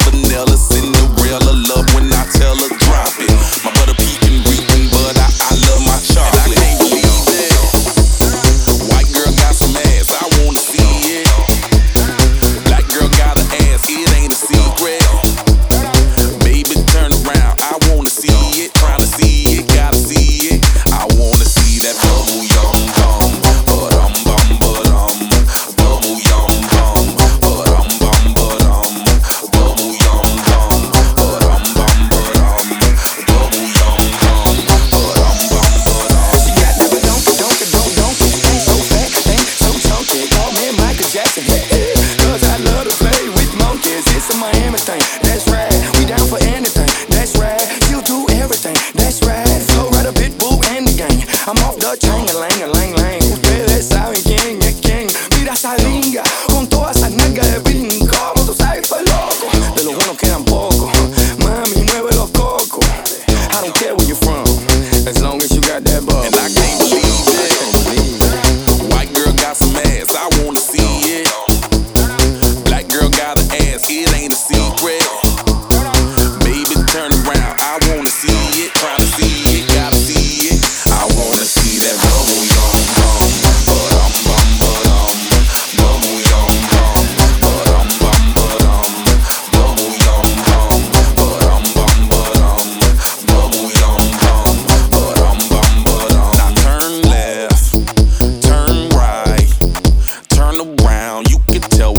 Vanilla, Cinderella, love when I tell her drop. You can tell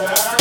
Up.